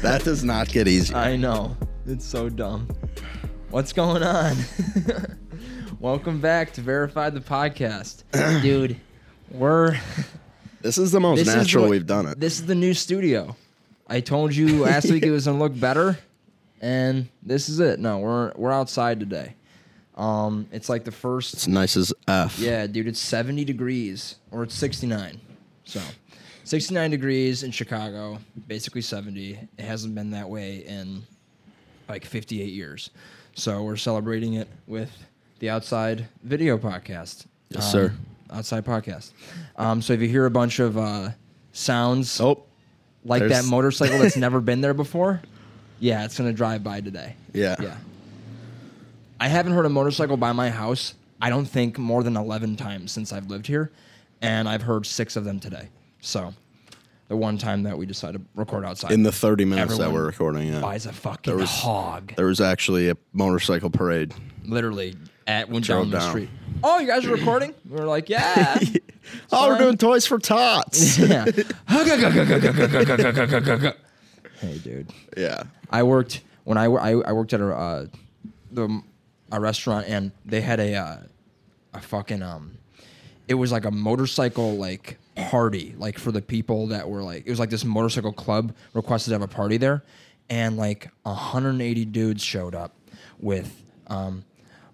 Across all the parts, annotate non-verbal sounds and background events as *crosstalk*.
That does not get easy. I know. It's so dumb. What's going on? *laughs* Welcome back to Verify the Podcast. *clears throat* Dude, we're This is the most this is natural the- we've done it. This is the new studio. I told you last week it was gonna look better, and this is it. No, we're we're outside today. Um, it's like the first It's nice as F. Yeah, dude, it's 70 degrees or it's 69. So, 69 degrees in Chicago, basically 70. It hasn't been that way in like 58 years. So, we're celebrating it with the Outside Video Podcast. Yes, Um, sir. Outside Podcast. Um, so, if you hear a bunch of uh, sounds Oh, like that there's- *laughs* motorcycle that's never been there before, yeah, it's going to drive by today. yeah. Yeah. I haven't heard a motorcycle by my house, I don't think more than 11 times since I've lived here. And I've heard six of them today. So, the one time that we decided to record outside In the 30 minutes that Everyone we're recording, yeah. buys a fucking There was- hog. There was actually a motorcycle parade. Literally at Drove down the down. street. Oh, you guys are recording? We *clears throat* were like, yeah. *laughs* Oh, we're doing Toys for Tots. *laughs* yeah. *laughs* hey, dude. yeah. I worked when I, I, I worked at a uh, the a restaurant and they had a uh, a fucking um it was like a motorcycle like party like for the people that were like it was like this motorcycle club requested to have a party there and like 180 dudes showed up with um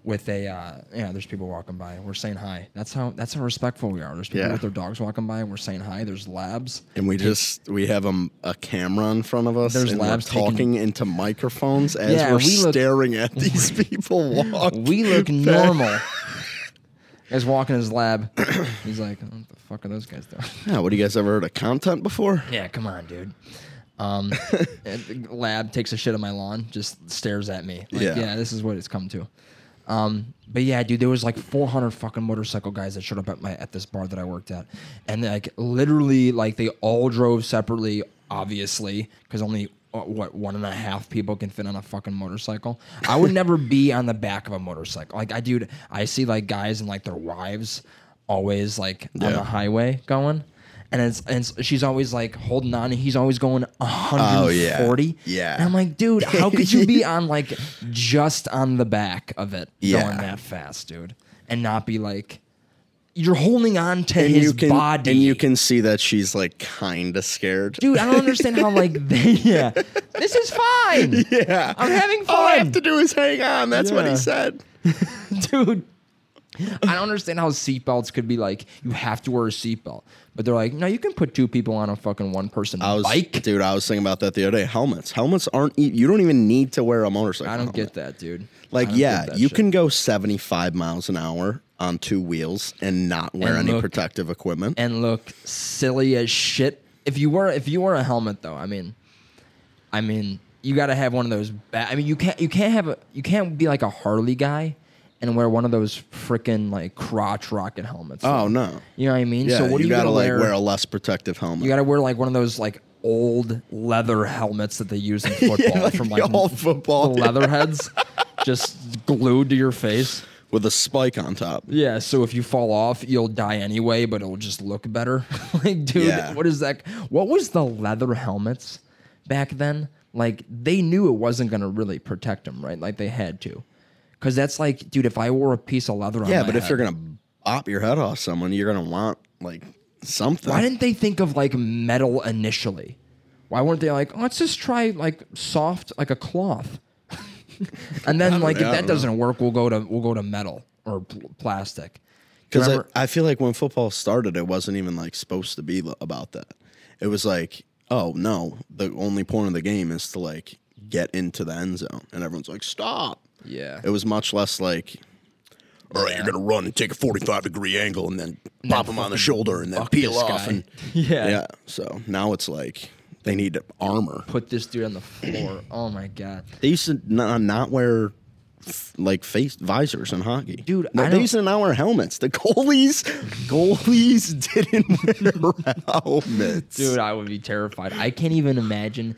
with a uh, yeah there's people walking by we're saying hi that's how that's how respectful we are there's people Yeah. with their dogs walking by and we're saying hi there's labs And we just we have a, a camera in front of us. There's labs we're taking- talking into microphones as Yeah, we're we look- staring at *laughs* these people walk. We look normal. *laughs* Guy's walking his lab. He's like, what the fuck are those guys doing? Yeah, what do you guys ever heard of content before? Yeah, come on, dude. Um, *laughs* and lab takes a shit on my lawn, just stares at me. Like, Yeah. yeah. this is what it's come to. Um, but yeah, dude, there was like 400 fucking motorcycle guys that showed up at my at this bar that I worked at, and like literally, like they all drove separately, obviously, because only uh, what one and a half people can fit on a fucking motorcycle. I would never be on the back of a motorcycle. Like I, dude, I see like guys and like their wives always like on Yeah. the highway going. And it's, and it's, she's always like holding on, and he's always going 140. Oh, yeah. And I'm like, dude, how could you be on like just on the back of it Yeah. going that fast, dude, and not be like, you're holding on to And his you can body, and you can see that she's like kind of scared. dude. I don't understand how like *laughs* they, yeah, this is fine, Yeah. I'm having fun. All I have to do is hang on. That's what he said. *laughs* dude. I don't understand how seatbelts could be like you have to wear a seatbelt, but they're like, no, you can put two people on a fucking one person I was, bike. dude. I was thinking about that the other day. Helmets. Helmets aren't. e- You don't even need to wear a motorcycle. I don't helmet. get that, dude. Like, yeah, you shit. can go 75 miles an hour on two wheels and not wear And any look- protective equipment. and look silly as shit. If you were if you wear a helmet though, I mean, I mean, you got to have one of those. Ba- I mean, you can't you can't have a you can't be like a Harley guy and wear one of those freaking like crotch rocket helmets. oh no. you know what I mean? Yeah, so what you you gotta like wear? wear a less protective helmet. you got to wear like one of those like old leather helmets that they use in *laughs* football like from like old football, the yeah. leather heads, *laughs* just glued to your face. with a spike on top. Yeah, so if you fall off, you'll die anyway, but it'll just look better. *laughs* like, dude, Yeah. what is that? What was the leather helmets back then? Like, they knew it wasn't gonna really protect them, right? Like they had to, because that's like, dude, if I wore a piece of leather on my Yeah, my but if head- you're gonna bop your head off someone, you're gonna want like something. why didn't they think of like metal initially? Why weren't they like, let's just try like soft, like a cloth, *laughs* and then like I if that don't know. doesn't work, we'll go to we'll go to metal or pl- plastic. Because Remember- I feel like when football started, it wasn't even like supposed to be about that. It was like, oh no, the only point of the game is to like get into the end zone, and everyone's like, stop. Yeah, It was much less like, all right, you're gonna run and take a 45 degree angle, and then pop him on the shoulder, and then fuck peel this off, guy. and *laughs* yeah. yeah. So now it's like they need armor. put this dude on the floor. *clears throat* Oh my god. They used to not, not wear f- like face visors in hockey, Dude, No, I they don't- used to now wear helmets. The goalies, *laughs* goalies didn't wear *laughs* helmets. Dude, I would be terrified. I can't even imagine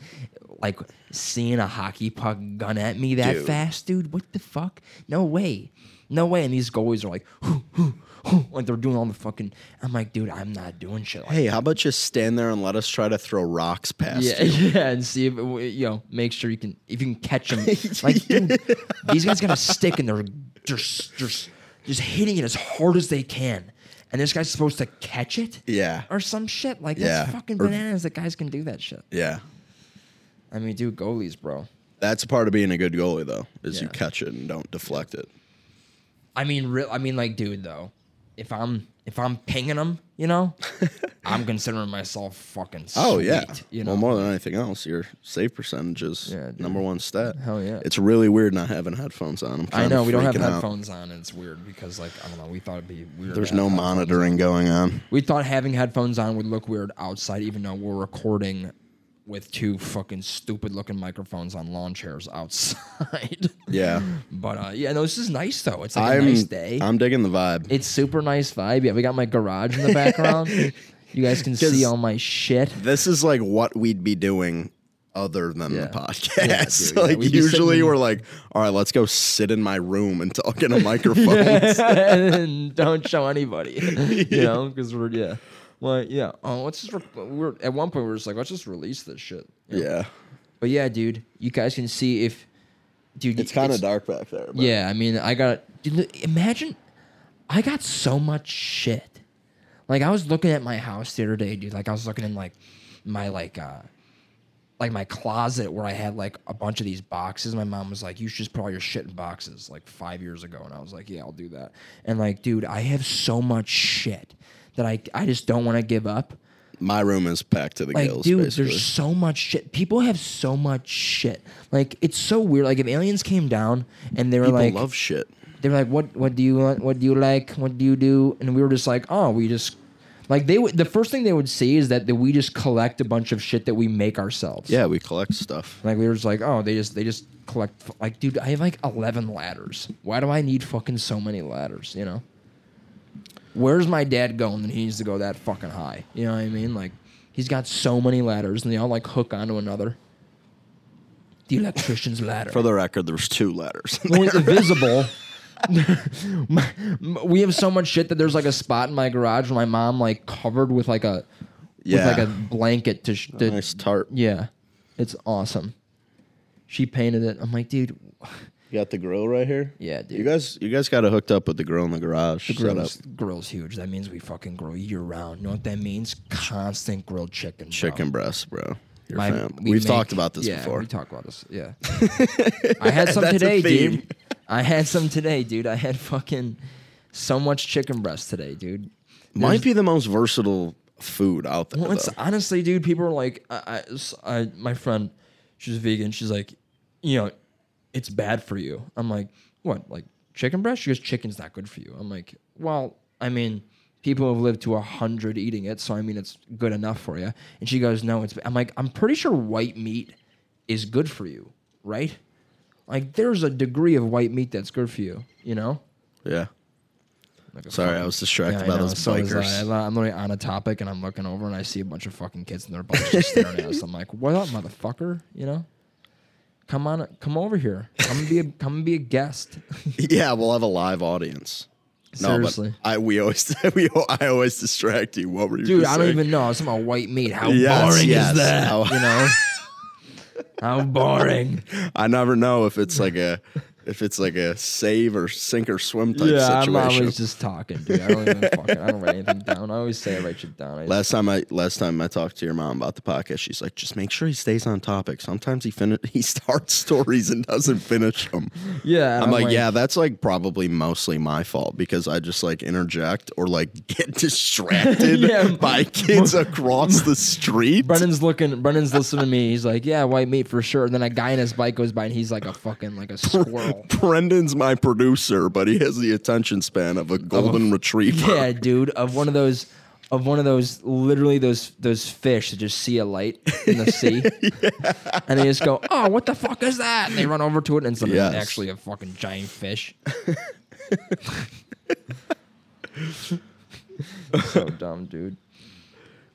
like seeing a hockey puck gun at me that Dude. fast, dude. What the fuck? No way. No way. And these goalies are like, "Hoo, hoo, hoo," like they're doing all the fucking. I'm like, dude, I'm not doing shit like Hey, how about just stand there and let us try to throw rocks past Yeah, you? yeah, *laughs* Yeah, and see if it, you know, make sure you can if you can catch them. *laughs* Like, dude, these guys got a stick and they're just just just hitting it as hard as they can, and this guy's supposed to catch it. Yeah. or some shit like Yeah. that's fucking Or- bananas that guys can do that shit. Yeah. I mean, dude, goalies, bro. That's part of being a good goalie, though, is you catch it and don't deflect it. I mean, real. I mean, like, dude, though, if I'm if I'm pinging them, you know, *laughs* I'm considering myself fucking. Sweet, Oh yeah. you know. Well, more than anything else, your save percentage is Yeah, number one stat. Hell yeah. It's really weird not having headphones on. I'm I know we don't have freaking out. headphones on, and it's weird because, like, I don't know. We thought it'd be weird. There's no headphones monitoring going on. We thought having headphones on would look weird outside, even though we're recording with two fucking stupid looking microphones on lawn chairs outside. *laughs* Yeah. but uh, yeah, no, this is nice though. It's like a I'm nice day. I'm digging the vibe. it's super nice vibe. Yeah, we got my garage in the background. *laughs* you guys can see all my shit. This is like what we'd be doing other than Yeah. the podcast. Yeah, *laughs* yeah. like We'd usually we're like, all right, let's go sit in my room and talk in a microphone. and don't show anybody. you know, because we're yeah. Well, yeah. Oh, let's just. Re- we're at one point we are just like, let's just release this shit. you know? yeah. But yeah, dude, you guys can see if, dude, It's kind of dark back there. But Yeah, I mean, I got. Dude, imagine, I got so much shit. Like I was looking at my house the other day, dude. Like I was looking in like my like uh like my closet where I had like a bunch of these boxes. My mom was like, "You should just put all your shit in boxes." Like five years ago, and I was like, "Yeah, I'll do that." And like, dude, I have so much shit that I I just don't want to give up. My room is packed to the Like, gills, dude, basically. there's so much shit. People have so much shit. Like, it's so weird. Like, if aliens came down and they were People like, love shit. they were like, "What? What do you want? What do you like? What do you do?" And we were just like, "Oh, we just." Like they would, the first thing they would see is that, that we just collect a bunch of shit that we make ourselves. Yeah, we collect stuff. Like we were just like, oh, they just they just collect. Like, dude, I have like eleven ladders. Why do I need fucking so many ladders? You know. Where's my dad going? that he needs to go that fucking high. You know what I mean? Like, he's got so many ladders, and they all like hook onto another. The electrician's ladder. For the record, there's two letters. Well, it's visible. *laughs* *laughs* We have so much shit that there's like a spot in my garage where my mom like covered with like a Yeah. with like a blanket to, sh- to nice tarp. yeah, it's awesome. She painted it. I'm like, dude, You got the grill right here. yeah, dude. You guys, you guys got it hooked up with the grill in the garage. the set grill's, up. grill's huge. That means we fucking grill year round. You know what that means? Constant grilled chicken. bro. chicken breast, bro. Your My- fam. we We've make- talked about this yeah, before. We talked about this. Yeah. *laughs* I had some That's today, dude. I had some today, dude. I had fucking so much chicken breast today, dude. Might be the most versatile food out there. Well, it's honestly, dude. People are like, I, I, I, my friend, she's vegan. She's like, you know, it's bad for you. I'm like, what? Like chicken breast? She goes, chicken's not good for you. I'm like, well, I mean, people have lived to a hundred eating it, so I mean, it's good enough for you. And she goes, no, it's. I'm like, I'm pretty sure white meat is good for you, right? Like, there's a degree of white meat that's good for you, you know. yeah. Like Sorry, fucking- I was distracted yeah, by know. those So bikers. I. I'm literally on a topic and I'm looking over and I see a bunch of fucking kids and their butts just staring at us. I'm like, what up, motherfucker? You know? Come on, come over here. Come and be a *laughs* come and be a guest. yeah, we'll have a live audience. Seriously. No, but I we always *laughs* we I always distract you. What were you, Dude, I don't saying? even know. I was talking about white meat. How Yes, boring yes. is that? How- You know? *laughs* How boring. I never know if it's like a if it's like a save or sink or swim type yeah, I'm situation. always just talking, dude. I don't even fucking I don't write anything down. I always say I write shit down. I Last time I last time I talked to your mom about the podcast, she's like, just make sure he stays on topic. Sometimes he fin- *laughs* he starts stories and doesn't finish them. yeah, and I'm, like, yeah, that's like probably mostly my fault because I just like interject or like *laughs* get distracted *laughs* Yeah. by kids across the street. Brennan's looking. Brennan's listening to me. He's like, "Yeah, white meat for sure." And then a guy in his bike goes by, and he's like a fucking like a squirrel. *laughs* Brendan's my producer, but he has the attention span of a golden retriever. yeah, dude, of one of those of one of those literally those those fish that just see a light in the sea, *laughs* and they just go, "Oh, what the fuck is that?" And they run over to it, and it's Yes. actually a fucking giant fish. *laughs* so dumb, dude.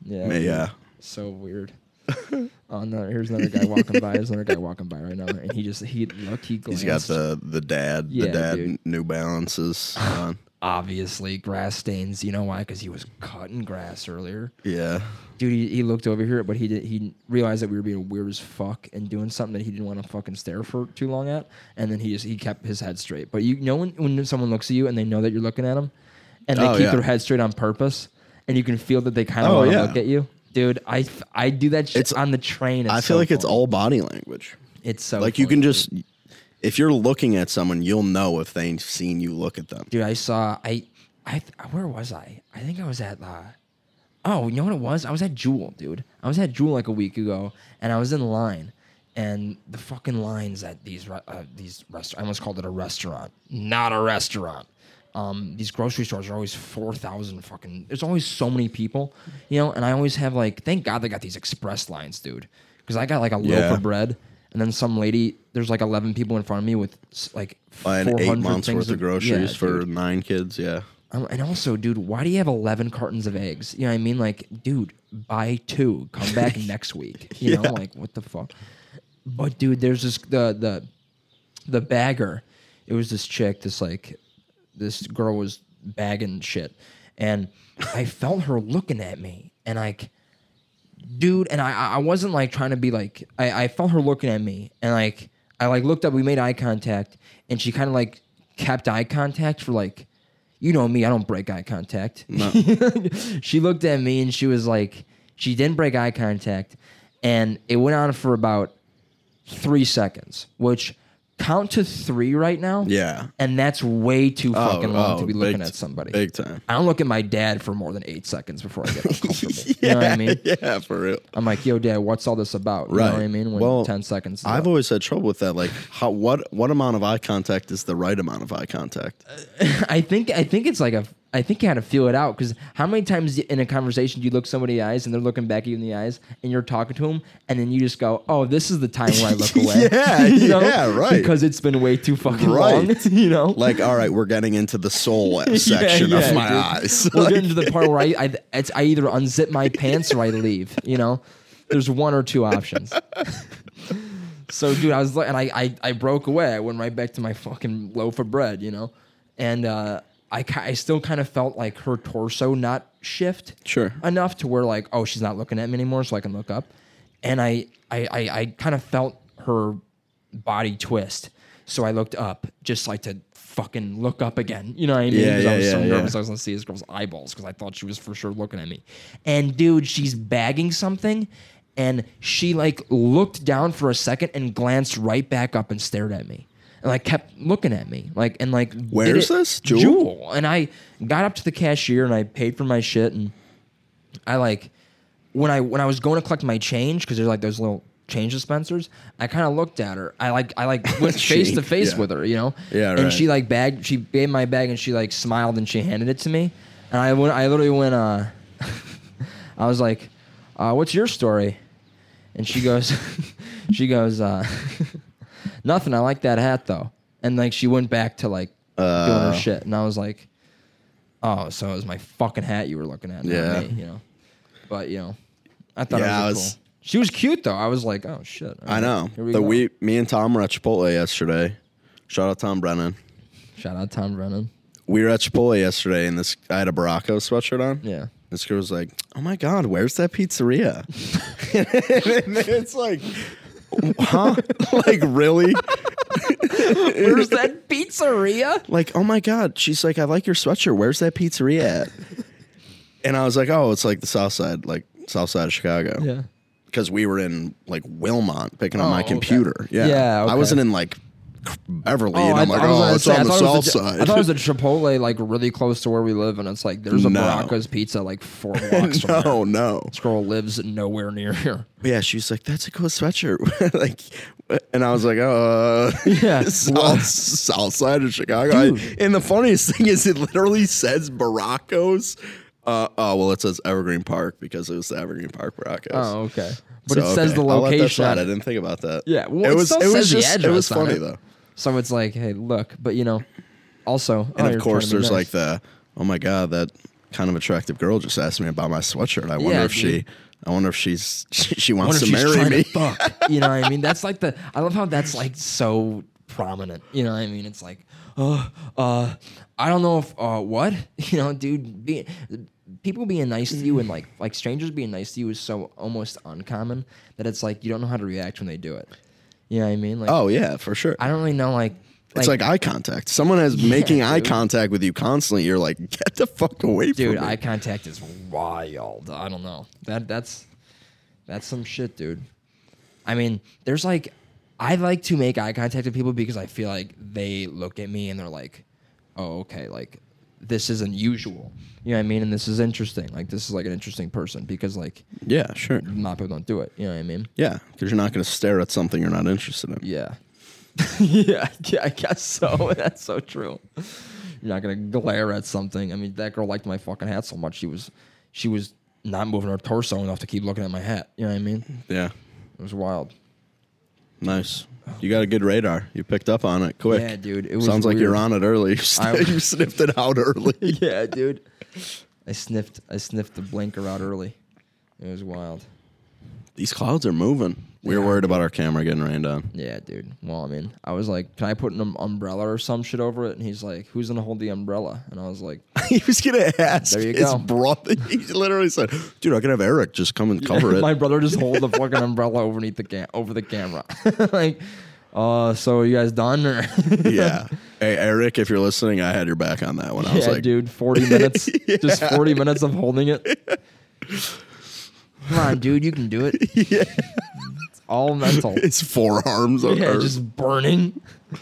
Yeah, yeah. so weird. *laughs* oh no! Here's another guy walking by. There's another guy walking by right now, and he just he look he He's glanced. got the the dad Yeah, the dad dude. New Balances on. *laughs* obviously grass stains. You know why? Because he was cutting grass earlier. Yeah. Dude, he, he looked over here, but he did, he realized that we were being weird as fuck and doing something that he didn't want to fucking stare for too long at, and then he just he kept his head straight. But you know when when someone looks at you and they know that you're looking at them, and they Oh, keep yeah. their head straight on purpose, and you can feel that they kind of Oh, want to yeah. look at you. Dude, I I do that shit It's- on the train. I feel so like it's funny. all body language. It's so like you funny, can dude. just if you're looking at someone, you'll know if they've seen you look at them. Dude, I saw I I where was I? I think I was at uh Oh, you know what it was? I was at Jewel, dude. I was at Jewel like a week ago and I was in line and the fucking lines at these re- uh, these restaurants. I almost called it a restaurant. Not a restaurant. Um, these grocery stores are always 4,000 fucking there's always so many people, you know, and I always have like thank God they got these express lines, dude. Cuz I got like a loaf of bread and then some lady there's like 11 people in front of me with like And 400 eight months things worth of of- groceries yeah, for dude. nine kids. Yeah. Um, and also, dude, why do you have 11 cartons of eggs? You know what I mean? Like, dude, buy two. Come back *laughs* next week. *laughs* You know, like, what the fuck? But, dude, there's this, the, the, the bagger. It was this chick, this, like, this girl was bagging shit. And I felt her looking at me. And, like, dude, and I, I wasn't, like, trying to be, like, I, I felt her looking at me. And, like, I, like, looked up, we made eye contact. And she kind of, like, kept eye contact for, like, you know me, I don't break eye contact. *laughs* she looked at me and she was like, she didn't break eye contact. And it went on for about three seconds, which count to three right now. Yeah. And that's way too oh, fucking long to be oh, looking big at somebody. Big time. I don't look at my dad for more than eight seconds before I get *laughs* uncomfortable. You know what I mean? Yeah, for real. I'm like, yo, dad, what's all this about? You know Right. what I mean? When Well, 10 seconds. I've up. always had trouble with that. Like, how what what amount of eye contact is the right amount of eye contact? *laughs* I think I think it's like a I think you had to feel it out because how many times in a conversation do you look somebody in the eyes and they're looking back at you in the eyes and you're talking to them and then you just go, oh, this is the time where I look *laughs* away. Yeah, *laughs* You know? yeah, right. Because it's been way too fucking Right. long. *laughs* You know, Like, all right, we're getting into the soul section yeah, of my dude. eyes. we're Like, getting to the part where I I, it's, I either unzip my pants or I leave. You know, there's one or two options. So, dude, I was like, and I, I, I broke away. I went right back to my fucking loaf of bread, you know, and uh, I, I still kind of felt like her torso not shift Sure. enough to where like, oh, she's not looking at me anymore, so I can look up, and I, I, I, I kind of felt her body twist, so I looked up just like to fucking look up again. You know what I mean? Yeah, 'Cause I yeah, was so yeah, nervous yeah. I was gonna see this girl's eyeballs because I thought she was for sure looking at me. And dude, she's bagging something, and she like looked down for a second and glanced right back up and stared at me. And like kept looking at me, like and like. Where's this? Jewel? Jewel. And I got up to the cashier and I paid for my shit and I like when I when I was going to collect my change because there's like those little change dispensers. I kind of looked at her. I like I like went *laughs* face to face yeah. with her, you know. Yeah, And she like bagged. She gave my bag and she like smiled and she handed it to me. And I went. I literally went. Uh, *laughs* I was like, uh, "What's your story?" And she goes, *laughs* she goes, uh, "Nothing. I like that hat though." And like she went back to like doing her Uh. shit, and I was like, "Oh, so it was my fucking hat you were looking at, not Yeah. me, you know." But you know, I thought Yeah, it I was, was- cool. She was cute though. I was like, "Oh shit." all I right, know. Here we the go. we, me and Tom were at Chipotle yesterday. Shout out Tom Brennan. Shout out Tom Brennan. We were at Chipotle yesterday, and this I had a Barraco sweatshirt on. Yeah. This girl was like, "Oh my god, where's that pizzeria?" *laughs* and it's like, huh? *laughs* like really? *laughs* Where's that pizzeria? Like, oh my god. She's like, "I like your sweatshirt. Where's that pizzeria at?" and I was like, "Oh, it's like the South Side, like South Side of Chicago." Yeah. because we were in like Wilmette picking up Oh, my okay. computer. Yeah, Yeah, I okay. wasn't in like Beverly, and I- I'm like, I oh, it's say, on the thought it was south a- side. I thought it was a *laughs* Chipotle like really close to where we live, and it's like there's a No. Pizza like four *laughs* blocks from here. no, no. This girl lives nowhere near here. Yeah, she was like, "That's a cool sweatshirt." *laughs* like, and I was like, "Uh, Yeah. south, south side of Chicago." I- and the funniest thing is, it literally says Barraco's Uh, oh well, it says Evergreen Park because it was the Evergreen Park broadcast. Oh, okay. But So, it says okay, the I'll let that location. I didn't think about that. Yeah, well, it it was. it was just. It was funny it. though. So it's like, hey, look, but you know, also, oh, And you're of course, trying to be there's nice. like the. Oh my god, that kind of attractive girl just asked me about my sweatshirt. I wonder Yeah, if she. I wonder if she's *laughs* she, she wants to marry me. to *laughs* fuck. You know what I mean? That's like the. I love how that's like so prominent. You know what I mean? It's like, uh, uh, I don't know if uh, what *laughs* you know, dude. Be, people being nice to you and like like strangers being nice to you is so almost uncommon that it's like you don't know how to react when they do it. You know what I mean? Like, Oh yeah, for sure. I don't really know like. it's like eye contact. Someone is *laughs* making eye contact with you constantly. You're like, get the fuck away dude, from me. Dude, eye contact is wild. I don't know. That that's that's some shit, dude. I mean, there's like I like to make eye contact with people because I feel like they look at me and they're like, "Oh, okay, like this is unusual. You know what I mean? And this is interesting. Like this is like an interesting person because like yeah, sure. a lot of people don't do it. You know what I mean? Yeah, because you're not going to stare at something you're not interested in. Yeah. *laughs* yeah, yeah, I guess so. *laughs* That's so true. You're not gonna glare at something. I mean, that girl liked my fucking hat so much. She was, she was not moving her torso enough to keep looking at my hat. You know what I mean? Yeah, It was wild. Nice. You got a good radar. You picked up on it quick. Yeah, dude. It was Sounds like weird. you're on it early. *laughs* I- *laughs* you sniffed it out early. *laughs* yeah, dude. I sniffed. I sniffed the blinker out early. It was wild. These clouds are moving. We were worried about our camera getting rained on. Yeah, dude. Well, I mean, I was like, "Can I put an um- umbrella or some shit over it?" And he's like, "Who's gonna hold the umbrella?" And I was like, *laughs* he was gonna ask There you his go. brother. He *laughs* literally said, "Dude, I can have Eric just come and cover it." my brother just hold the fucking umbrella underneath the cam- over the camera. *laughs* like, uh, so you guys done? Or yeah. Hey, Eric, if you're listening, I had your back on that one. I was yeah, like, dude, forty minutes, just forty minutes of holding it. Come on, dude, you can do it. *laughs* yeah. It's all mental. It's forearms are. Yeah, just burning. *laughs*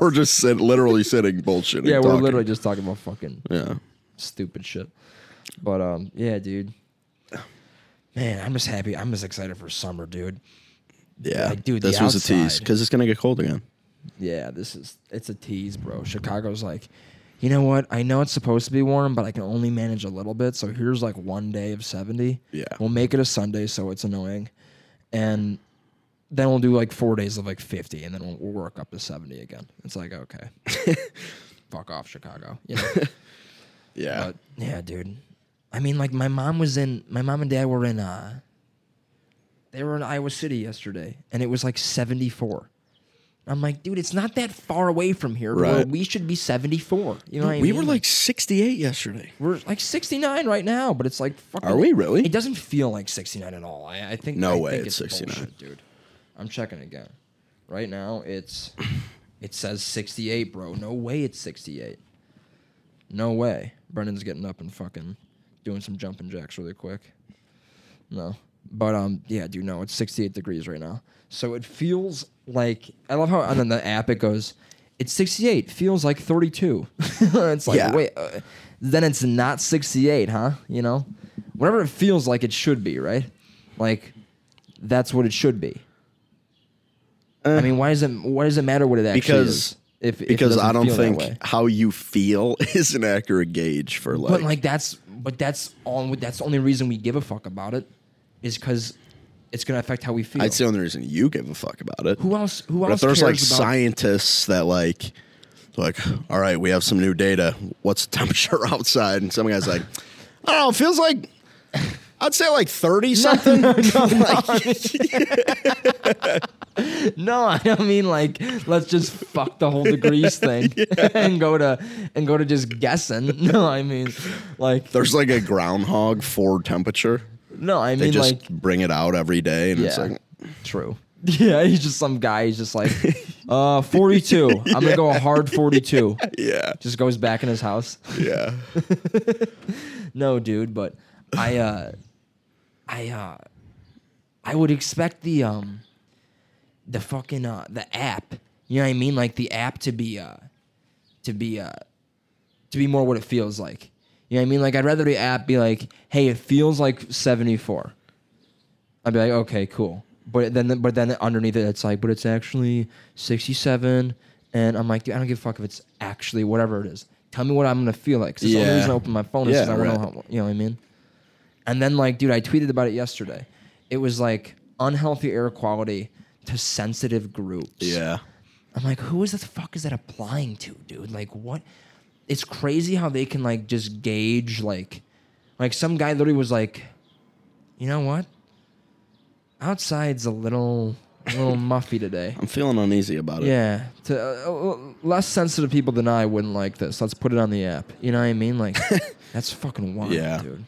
we're just sit, literally sitting bullshitting. Yeah, we're talking. literally just talking about fucking Yeah. stupid shit. But um, yeah, dude. Man, I'm just happy. I'm just excited for summer, dude. Yeah. Like, dude, the this was a tease outside- because it's gonna get cold again. Yeah, this is it's a tease, bro. Chicago's like, you know what? I know it's supposed to be warm, but I can only manage a little bit. So here's like one day of 70. Yeah. We'll make it a Sunday, so it's annoying. And then we'll do like four days of like 50, and then we'll, we'll work up to 70 again. It's like, okay. *laughs* Fuck off, Chicago. You know? *laughs* Yeah. But yeah, dude. I mean, like my mom was in. My mom and dad were in. uh They were in Iowa City yesterday, and it was like seventy four. I'm like, dude, it's not that far away from here. where Right. we should be seventy four. You know what I we mean? were like 68 yesterday. we're like sixty nine right now, but it's like fucking. Are we really? It doesn't feel like sixty nine at all. I, I think. No I way think it's 69. bullshit, dude. I'm checking again. Right now, it's. *clears throat* It says sixty eight, bro. No way, it's sixty eight. No way. Brendan's getting up and fucking doing some jumping jacks really quick. No. But um yeah, dude, no, it's 68 degrees right now. So it feels like I love how on the app it goes it's 68, feels like 32. *laughs* it's like Yeah. wait, uh, then it's not 68, huh? You know? Whatever it feels like it should be, right? Like that's what it should be. I mean, why does it why does it matter what it actually because is? If, if because I don't think how you feel *laughs* is an accurate gauge for like. But like that's but that's all that's the only reason we give a fuck about it is because it's gonna affect how we feel. I'd say the only reason you give a fuck about it. who else? Who But else? if there's like cares about, scientists that like, like, all right, we have some new data. What's the temperature *laughs* outside? And some guy's like, I don't know, it feels like, I'd say like thirty something. No, *laughs* *laughs* I don't mean like let's just fuck the whole degrees thing and go to and go to just guessing. No, I mean like There's like a groundhog for temperature. No, I mean, They mean just like bring it out every day, and it's yeah, like, true. *laughs* Yeah, he's just some guy. He's just like, *laughs* uh, forty-two. I'm gonna go a hard forty-two. *laughs* yeah, Just goes back in his house. yeah, No, dude, but I uh I uh I would expect the um the fucking uh the app, you know what I mean? Like the app to be uh to be uh to be more what it feels like. You know what I mean? Like I'd rather the app be like, "Hey, it feels like 74." I'd be like, "Okay, cool." But then but then underneath it it's like, "But it's actually 67." And I'm like, "Dude, I don't give a fuck if it's actually whatever it is. tell me what I'm gonna feel like. 'Cause that's the only reason I open my phone is Yeah, because I want to know how, you know what I mean. And then like, dude, I tweeted about it yesterday. It was like unhealthy air quality to sensitive groups. Yeah. I'm like, who is the fuck is that applying to, dude? Like, what? It's crazy how they can like just gauge like, like some guy literally was like, you know what? Outside's a little, a little *laughs* muffy today. I'm feeling uneasy about it. Yeah, to uh, uh, less sensitive people than I wouldn't like this. Let's put it on the app. You know what I mean? Like, *laughs* that's fucking wild, Yeah. dude.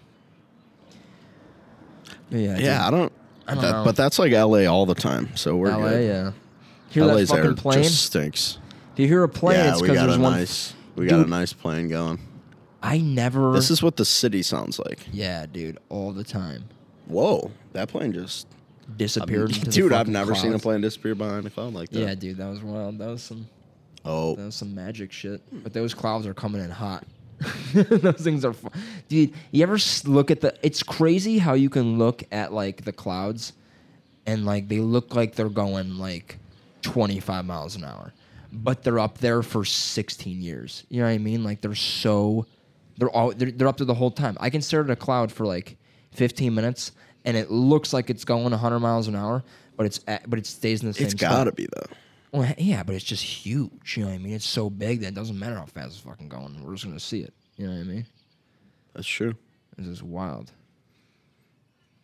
Yeah, Yeah, I don't. I don't that- know. But that's like LA all the time, so we're LA, good. yeah. Hear LA's that air fucking plane? just stinks. Do you hear a plane? yeah, it's because there's a one. nice. We got Dude. a nice plane going. I never. This is what the city sounds like. yeah, dude, all the time. Whoa, that plane just Disappeared. into the Dude, I've never seen a plane disappear behind a cloud like that. Yeah, dude, that was wild. That was some. Oh, That was some magic shit. But those clouds are coming in hot. *laughs* those things are, dude. You ever look at the? It's crazy how you can look at like the clouds, and like they look like they're going like twenty five miles an hour, but they're up there for sixteen years. You know what I mean? Like they're so, they're all they're, they're up there the whole time. I can stare at a cloud for like fifteen minutes, and it looks like it's going hundred miles an hour, but it's at, but it stays in the same. It's gotta be though. Well, yeah, but it's just huge. You know what I mean? It's so big that it doesn't matter how fast it's fucking going. We're just gonna see it. You know what I mean? That's true. It's just wild.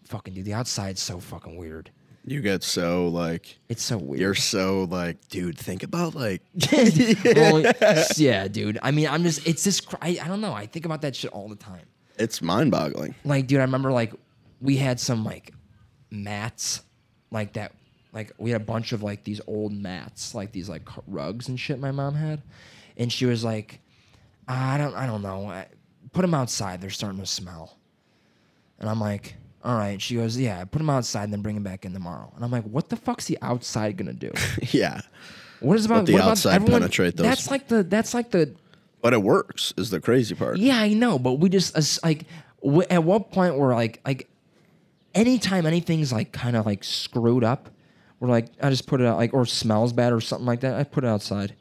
Fucking dude, the outside's so fucking weird. You get so like It's so weird. you're so like, dude. Think about like *laughs* Well, *laughs* yeah, dude. I mean, I'm just. It's just. I, I don't know. I think about that shit all the time. it's mind boggling. Like, dude, I remember like we had some like mats like that. Like we had a bunch of like these old mats, like these like rugs and shit. My mom had, and she was like, I don't, I don't know. I- Put them outside. They're starting to smell. And I'm like, all right. She goes, yeah. Put them outside, and then bring them back in tomorrow. And I'm like, what the fuck's the outside gonna do? *laughs* yeah, What is about the what about outside everyone- penetrate those- That's like the that's like the but it works. Is the crazy part. yeah, I know, but we just like at what point we're like like anytime anything's like kind of like screwed up, we're like I just put it out like or smells bad or something like that. I put it outside.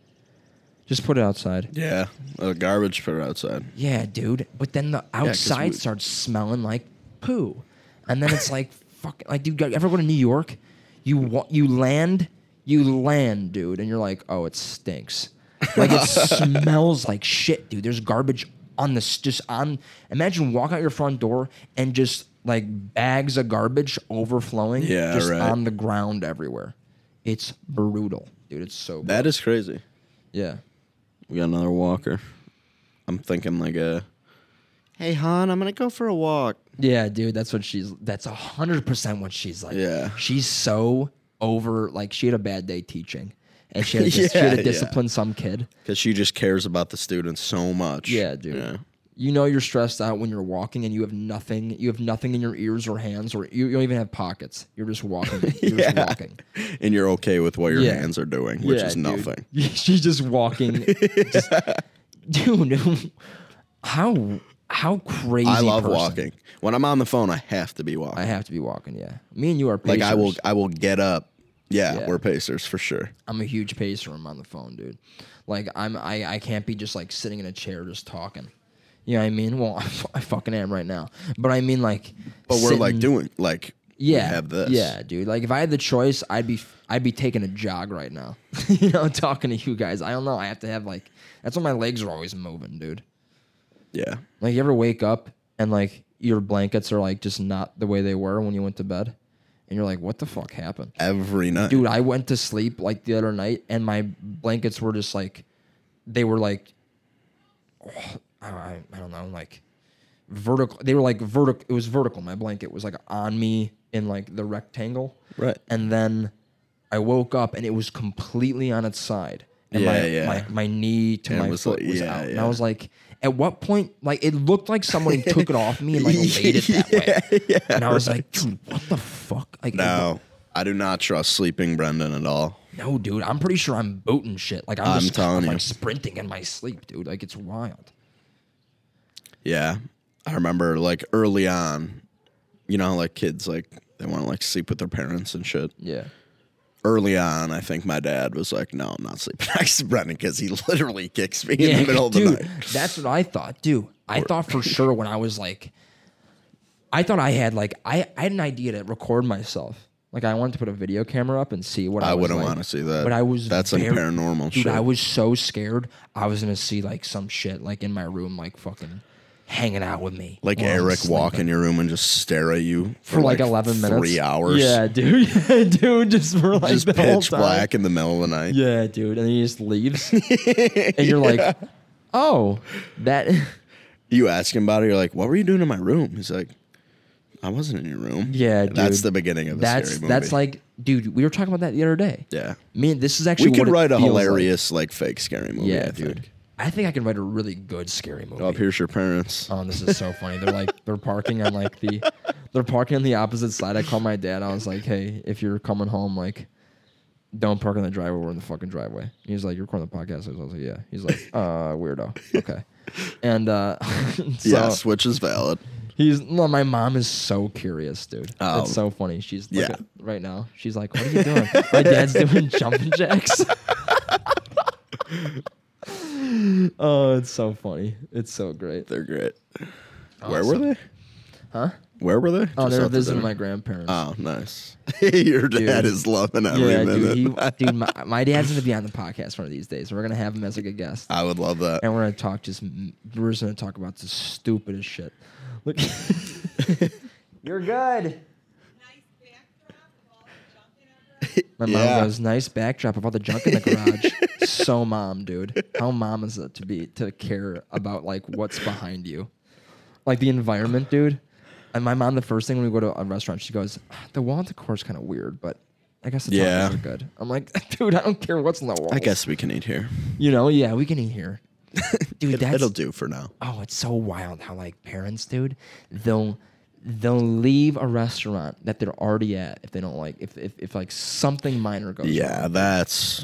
Just put it outside. Yeah, uh, garbage put it outside. Yeah, dude. But then the outside we- starts smelling like poo, and then it's like fuck. Like, dude, you ever go to New York? You wa- you land, you land, dude, and you're like, oh, it stinks. Like it *laughs* smells like shit, dude. There's garbage on the s- just on. Imagine walk out your front door and just like bags of garbage overflowing, Yeah, just right. on the ground everywhere. It's brutal, dude. It's so That is crazy. yeah. We got another walker. I'm thinking like a. Hey, hon, I'm gonna go for a walk. Yeah, dude, that's what she's. That's a hundred percent what she's like. Yeah. she's so over. Like she had a bad day teaching, and she had to, *laughs* dis- she Yeah, had to yeah. discipline some kid. Because she just cares about the students so much. Yeah, dude. Yeah. You know you're stressed out when you're walking and you have nothing. You have nothing in your ears or hands, or you, you don't even have pockets. You're just walking. *laughs* You're just Yeah. walking. And you're okay with what your Yeah. hands are doing, which Yeah, is dude. nothing. *laughs* She's just walking. just, dude, how how crazy? I love person. walking. When I'm on the phone, I have to be walking. I have to be walking. Yeah, me and you are like I will. I will get up. Yeah, Yeah. we're pacers for sure. I'm a huge pacer. I'm on the phone, dude. Like I'm, I, I can't be just like sitting in a chair just talking. You know what I mean? Well, *laughs* I, I fucking am right now. But I mean, like, But we're like doing like we yeah, have this. yeah, dude. Like if I had the choice, I'd be, I'd be taking a jog right now. *laughs* you know, talking to you guys. I don't know. I have to have like, that's why my legs are always moving, dude. Yeah. Like you ever wake up and like your blankets are like just not the way they were when you went to bed, and you're like, what the fuck happened? Every night, dude i went to sleep like the other night and my blankets were just like they were like *sighs* oh, I, I don't know like vertical they were like vertical it was vertical my blanket was like on me in like the rectangle Right. and then i woke up and it was completely on its side and Yeah, my, yeah. my my knee to And my foot like- was yeah, out and i was like at what point like it looked like someone *laughs* took it off me and like laid it that way yeah, and i was like dude what the fuck like No, I do not trust sleeping Brendan at all. No, dude, I'm pretty sure I'm booting shit. Like I'm, I'm just telling I'm, you. like sprinting in my sleep, dude. Like it's wild. Yeah, I remember like early on, you know, like kids like they want to like sleep with their parents and shit. Yeah. Early on, I think my dad was like, "No, I'm not sleeping next to Brendan because he *laughs* literally kicks me in the middle of the night." That's what I thought, dude. I thought for sure when I was like, I thought I had like I, I had an idea to record myself. Like I wanted to put a video camera up and see what I, I wouldn't like. want to see that. But I was that's like very- paranormal Dude, shit. I was so scared I was gonna see like some shit like in my room, like fucking hanging out with me. like Eric walk in your room and just stare at you for like, eleven minutes, three hours. Yeah, dude, *laughs* yeah, dude, just for like just the whole pitch black in the middle of the night. Yeah, dude, and then he just leaves, *laughs* and you're like, oh, that. *laughs* You ask him about it. You're like, "What were you doing in my room?" He's like, "I wasn't in your room." Yeah, that's the beginning of the That's scary movie. that's like, dude, we were talking about that the other day. yeah. Me, and this is actually We could write a feels like. hilarious like. fake scary movie. Yeah, I dude. think. I think I can write a really good scary movie. Oh, here's your parents. Oh, this is so funny. They're like they're parking on like the they're parking on the opposite side. I called my dad. I was like, "Hey, if you're coming home, like, don't park in the driveway. We're in the fucking driveway." He's like, "You're recording the podcast." I was like, "Yeah." He's like, "Uh, weirdo." Okay. And uh, *laughs* so yes, which is valid. he's no. My mom is so curious, dude. Oh. It's so funny. She's Yeah. yeah. right now. She's like, "What are you doing?" my dad's doing *laughs* jumping jacks. *laughs* *laughs* oh, it's so funny. It's so great. They're great. Where were they? Huh? Where were they? Oh, Just they were out visiting dinner? my grandparents. Oh, nice. *laughs* Your dad Dude. is loving every yeah, minute. dude. He, *laughs* dude, my, my dad's gonna be on the podcast one of these days. We're gonna have him as like a guest, I would love that. and we're gonna talk just. We're just gonna talk about the stupidest shit. Look, you're good. My mom Yeah. goes, nice backdrop of all the junk in the garage. So mom, dude. How mom is it to be to care about like what's behind you? Like the environment, dude. And my mom, the first thing when we go to a restaurant, she goes, ah, the wall decor is kind of weird, but I guess the Yeah. tacos are good. I'm like, *laughs* dude, I don't care what's in the wall. I guess we can eat here. You know, yeah, we can eat here. *laughs* Dude, It, that's it'll do for now. oh, it's so wild how like parents, dude, they'll they'll leave a restaurant that they're already at if they don't like if if, if like something minor goes Yeah, wrong. that's.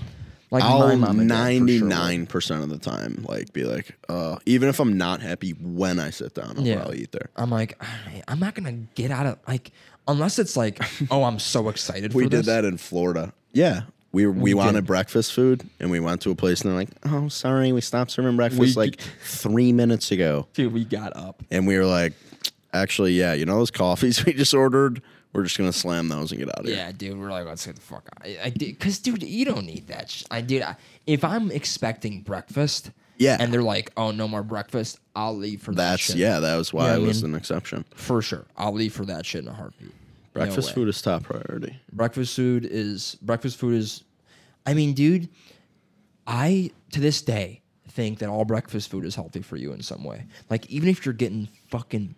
Like my I'll mom and dad, for sure ninety nine percent of the time like be like, uh, even if I'm not happy when I sit down, I'll Yeah. probably eat there. I'm like, "I- I'm not gonna get out of like unless it's like, *laughs* oh, I'm so excited. We for did this. that in Florida. Yeah. We, we, wanted breakfast food and we went to a place and they're like, oh, sorry, we stopped serving breakfast like three minutes ago. dude. We got up. And we were like, actually, yeah, you know those coffees *laughs* we just ordered? We're just going to slam those and get out of here. Yeah, dude, we're like, let's get the fuck out. I, I did, cause, dude, you don't need that. Sh- I did. I, if I'm expecting breakfast, Yeah. and they're like, oh, no more breakfast, I'll leave for that That's, shit. yeah, that was why Yeah, I it was mean- an exception. for sure. I'll leave for that shit in a heartbeat. Breakfast way. food is top priority. breakfast food is breakfast food is I mean, dude, I to this day think that all breakfast food is healthy for you in some way. Like even if you're getting fucking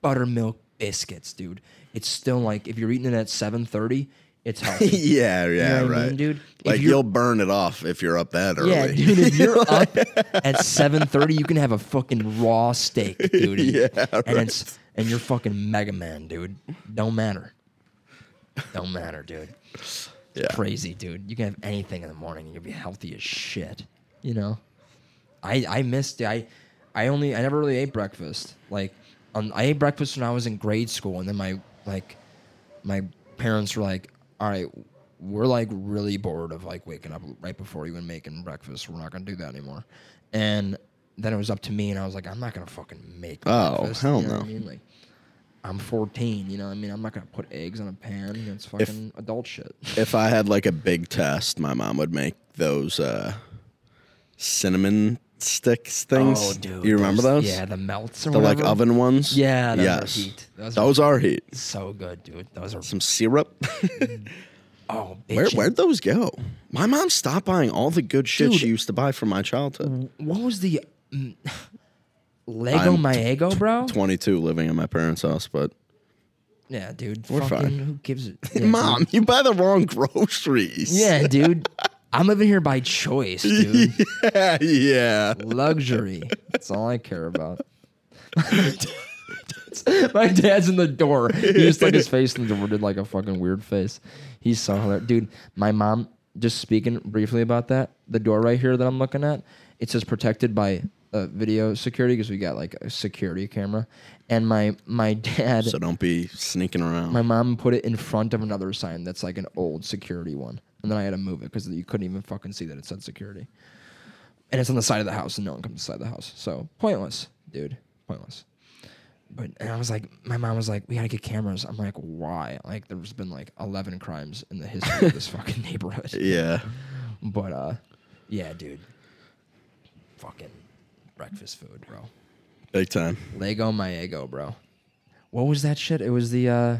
buttermilk biscuits, dude, it's still like if you're eating it at 7:30, it's healthy. *laughs* yeah, yeah, know what I right. mean, dude? Like you'll burn it off if you're up that early. yeah, dude, if you're *laughs* up at 7:30, you can have a fucking raw steak, dude. And, *laughs* Yeah, and it's and you're fucking Mega Man, dude. Don't matter. Don't matter, dude. yeah. crazy, dude. You can have anything in the morning and you'll be healthy as shit. You know, I I missed. I I only I never really ate breakfast. Like, um, I ate breakfast when I was in grade school, and then my like my parents were like, "All right, we're like really bored of like waking up right before you and making breakfast. We're not gonna do that anymore." And then it was up to me, and I was like, "I'm not gonna fucking make Oh, breakfast." hell you know no. I mean, like. I'm 14, you know. what I mean, I'm not gonna put eggs on a pan. It's fucking adult shit. *laughs* if I had like a big test, my mom would make those uh, cinnamon sticks things. Oh, dude. you remember those? Yeah, the melts or the like oven ones. Yeah, those yes. are heat. Those, Those are heat. so good, dude. Those are Some syrup. *laughs* oh, Where where'd those go? My mom stopped buying all the good shit Dude. she used to buy from my childhood. What was the mm, *laughs* Lego I'm My Eggo, bro? Twenty two, living in my parents' house, but Yeah, dude. We're fucking, fine. Who gives it? *laughs* Yeah, mom, you buy the wrong groceries. Yeah, dude. I'm living here by choice, dude. *laughs* yeah, yeah. Luxury. That's all I care about. *laughs* My dad's in the door. He just stuck his face in the door, did like a fucking weird face. He's so hilarious. Dude, my mom, just speaking briefly about that, the door right here that I'm looking at, it says protected by uh, video security because we got like a security camera, and my my dad, So don't be sneaking around. my mom put it in front of another sign that's like an old security one, and then I had to move it because you couldn't even fucking see that it said security. And it's on the side of the house, and no one comes inside the house. So pointless, dude, pointless. But and I was like, my mom was like, we gotta get cameras. I'm like, why? Like, there's been like 11 crimes in the history of this *laughs* fucking neighborhood. yeah. But uh, yeah, dude, fucking breakfast food, bro. Big time. Lego my Eggo, bro. What was that shit? It was the uh,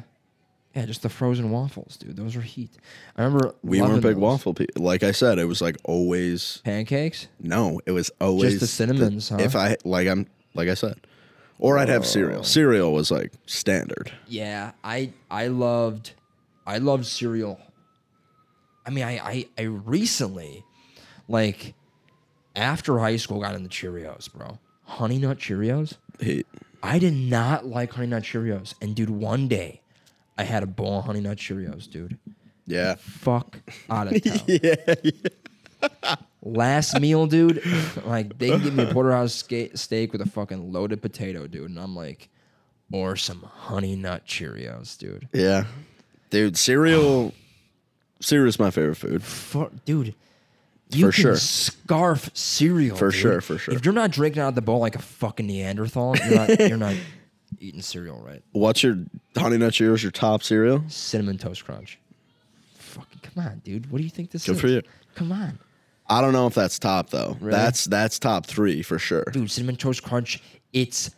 yeah, just the frozen waffles, dude. Those were heat. I remember We weren't big those. waffle people. Like I said, it was like always pancakes. no. It was always just the cinnamons, huh? If I like, I'm like I said, or I'd have Oh. cereal. Cereal was like standard. Yeah, I I loved I loved cereal. I mean, I I, I recently, like, after high school, got into Cheerios, bro. Honey Nut Cheerios. He, I did not like Honey Nut Cheerios, and dude, one day, I had a bowl of Honey Nut Cheerios, dude. yeah. Fuck out of *laughs* town. Yeah. Last meal, dude. *laughs* Like they give me a *laughs* porterhouse steak with a fucking loaded potato, dude, and I'm like, or some Honey Nut Cheerios, dude. Yeah. Dude, cereal. cereal is my favorite food. For, dude, you For can sure. scarf cereal. For dude. sure, for sure. If you're not drinking out of the bowl like a fucking Neanderthal, you're not, you're not eating cereal right. What's your Honey Nut Cheerios? Your top cereal? Cinnamon Toast Crunch. Fucking come on, dude. What do you think this is Good is? for you. Come on. I don't know if that's top though. Really? That's that's top three for sure. dude, cinnamon toast crunch. It's